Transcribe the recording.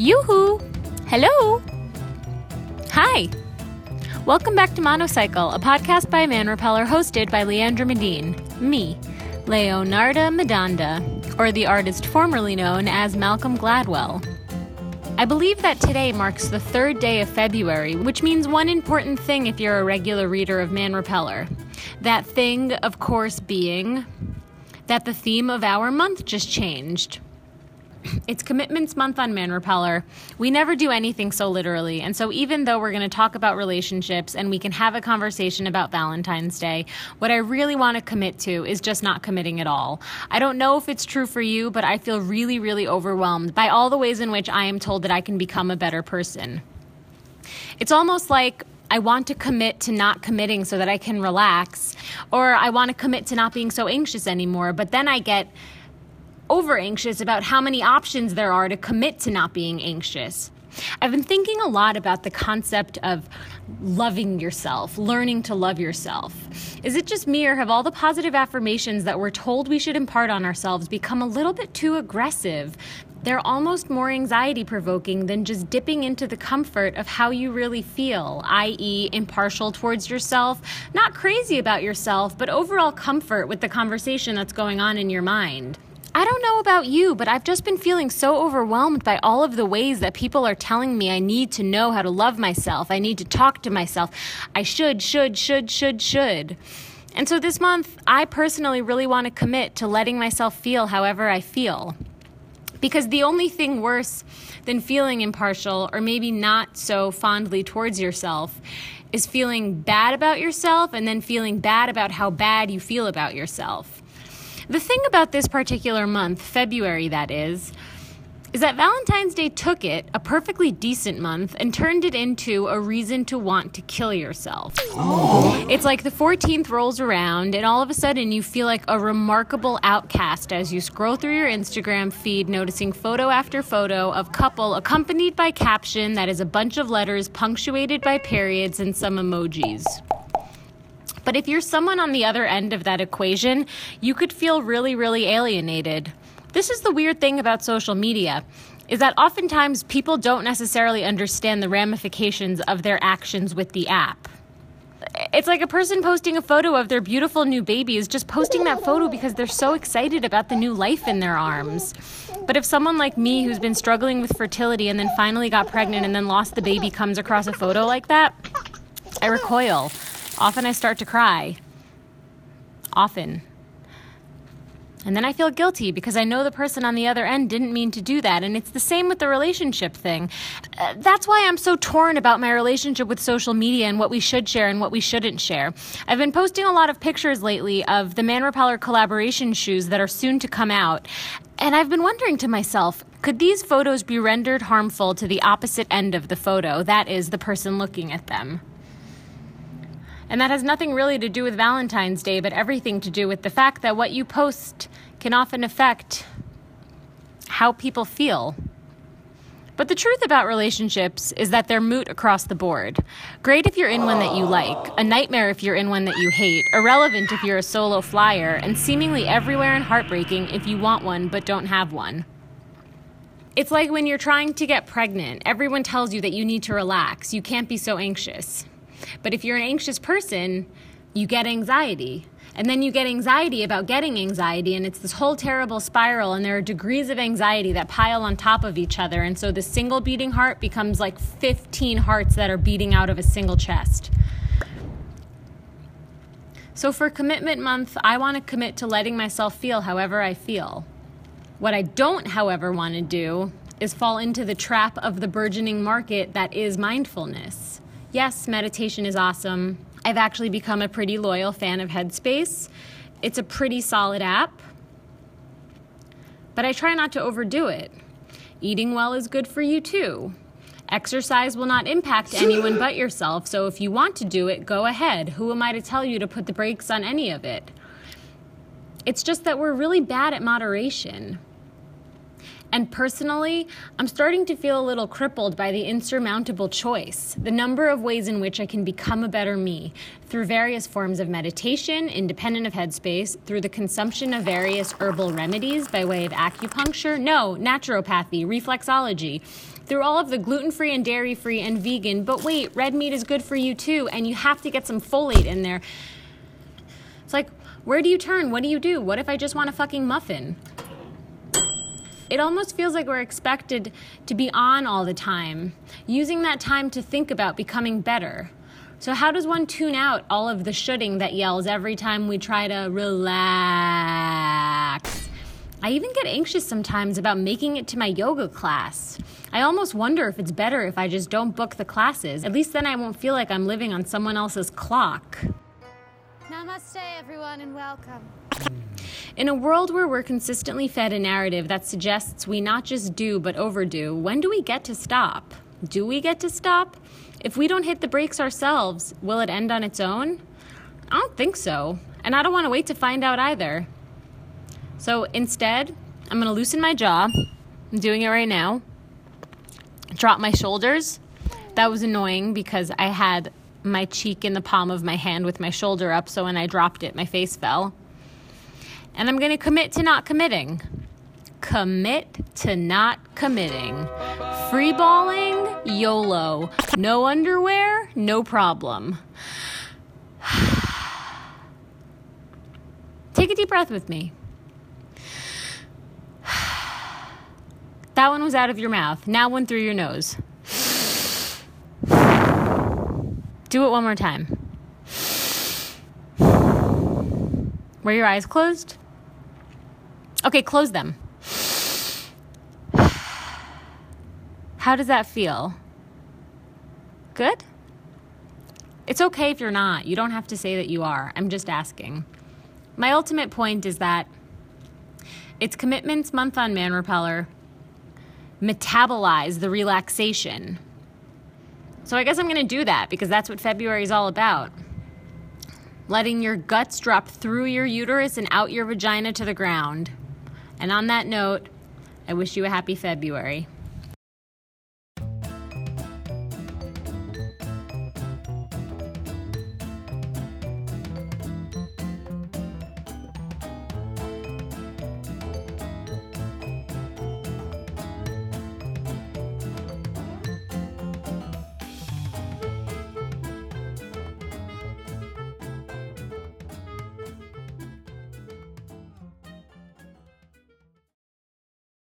Yoo-hoo! Hello! Hi! Welcome back to Monocycle, a podcast by Man Repeller hosted by Leandra Medine, me, Leonarda Medanda, or the artist formerly known as Malcolm Gladwell. I believe that today marks the third day of February, which means one important thing if you're a regular reader of Man Repeller. That thing, of course, being that the theme of our month just changed. It's Commitments Month on Man Repeller. We never do anything so literally, and so even though we're going to talk about relationships and we can have a conversation about Valentine's Day, what I really want to commit to is just not committing at all. I don't know if it's true for you, but I feel really, really overwhelmed by all the ways in which I am told that I can become a better person. It's almost like I want to commit to not committing so that I can relax, or I want to commit to not being so anxious anymore, but then I get over anxious about how many options there are to commit to not being anxious. I've been thinking a lot about the concept of loving yourself, learning to love yourself. Is it just me, or have all the positive affirmations that we're told we should impart on ourselves become a little bit too aggressive? They're almost more anxiety provoking than just dipping into the comfort of how you really feel, i.e., impartial towards yourself, not crazy about yourself, but overall comfort with the conversation that's going on in your mind. I don't know about you, but I've just been feeling so overwhelmed by all of the ways that people are telling me I need to know how to love myself. I need to talk to myself. I should, should, should, should, should. And so this month, I personally really want to commit to letting myself feel however I feel. Because the only thing worse than feeling impartial or maybe not so fondly towards yourself is feeling bad about yourself and then feeling bad about how bad you feel about yourself. The thing about this particular month, February that is, is that Valentine's Day took it, a perfectly decent month, and turned it into a reason to want to kill yourself. Oh. It's like the 14th rolls around, and all of a sudden you feel like a remarkable outcast as you scroll through your Instagram feed, noticing photo after photo of couple accompanied by caption that is a bunch of letters punctuated by periods and some emojis. But if you're someone on the other end of that equation, you could feel really, really alienated. This is the weird thing about social media is that oftentimes people don't necessarily understand the ramifications of their actions with the app. It's like a person posting a photo of their beautiful new baby is just posting that photo because they're so excited about the new life in their arms. But if someone like me who's been struggling with fertility and then finally got pregnant and then lost the baby comes across a photo like that, I recoil. Often I start to cry. Often. And then I feel guilty because I know the person on the other end didn't mean to do that. And it's the same with the relationship thing. Uh, that's why I'm so torn about my relationship with social media and what we should share and what we shouldn't share. I've been posting a lot of pictures lately of the Man Repeller collaboration shoes that are soon to come out. And I've been wondering to myself, could these photos be rendered harmful to the opposite end of the photo? That is, the person looking at them. And that has nothing really to do with Valentine's Day, but everything to do with the fact that what you post can often affect how people feel. But the truth about relationships is that they're moot across the board. Great if you're in one that you like, a nightmare if you're in one that you hate, irrelevant if you're a solo flyer, and seemingly everywhere and heartbreaking if you want one but don't have one. It's like when you're trying to get pregnant, everyone tells you that you need to relax, you can't be so anxious. But if you're an anxious person, you get anxiety. And then you get anxiety about getting anxiety, and it's this whole terrible spiral. And there are degrees of anxiety that pile on top of each other. And so the single beating heart becomes like 15 hearts that are beating out of a single chest. So for commitment month, I want to commit to letting myself feel however I feel. What I don't, however, want to do is fall into the trap of the burgeoning market that is mindfulness yes, meditation is awesome. I've actually become a pretty loyal fan of Headspace. It's a pretty solid app, but I try not to overdo it. Eating well is good for you too. Exercise will not impact anyone but yourself, so if you want to do it, go ahead. Who am I to tell you to put the brakes on any of it? It's just that we're really bad at moderation. And personally, I'm starting to feel a little crippled by the insurmountable choice, the number of ways in which I can become a better me through various forms of meditation, independent of headspace, through the consumption of various herbal remedies by way of acupuncture, no, naturopathy, reflexology, through all of the gluten free and dairy free and vegan. But wait, red meat is good for you too, and you have to get some folate in there. It's like, where do you turn? What do you do? What if I just want a fucking muffin? It almost feels like we're expected to be on all the time, using that time to think about becoming better. So, how does one tune out all of the shoulding that yells every time we try to relax? I even get anxious sometimes about making it to my yoga class. I almost wonder if it's better if I just don't book the classes. At least then I won't feel like I'm living on someone else's clock. Namaste, everyone, and welcome. In a world where we're consistently fed a narrative that suggests we not just do but overdo, when do we get to stop? Do we get to stop? If we don't hit the brakes ourselves, will it end on its own? I don't think so, and I don't want to wait to find out either. So instead, I'm going to loosen my jaw. I'm doing it right now. Drop my shoulders. That was annoying because I had my cheek in the palm of my hand with my shoulder up, so when I dropped it, my face fell. And I'm going to commit to not committing. Commit to not committing. Free balling, YOLO. No underwear, no problem. Take a deep breath with me. That one was out of your mouth. Now one through your nose. Do it one more time. Were your eyes closed? Okay, close them. How does that feel? Good? It's okay if you're not. You don't have to say that you are. I'm just asking. My ultimate point is that it's Commitments Month on Man Repeller. Metabolize the relaxation. So I guess I'm going to do that because that's what February is all about. Letting your guts drop through your uterus and out your vagina to the ground. And on that note, I wish you a happy February.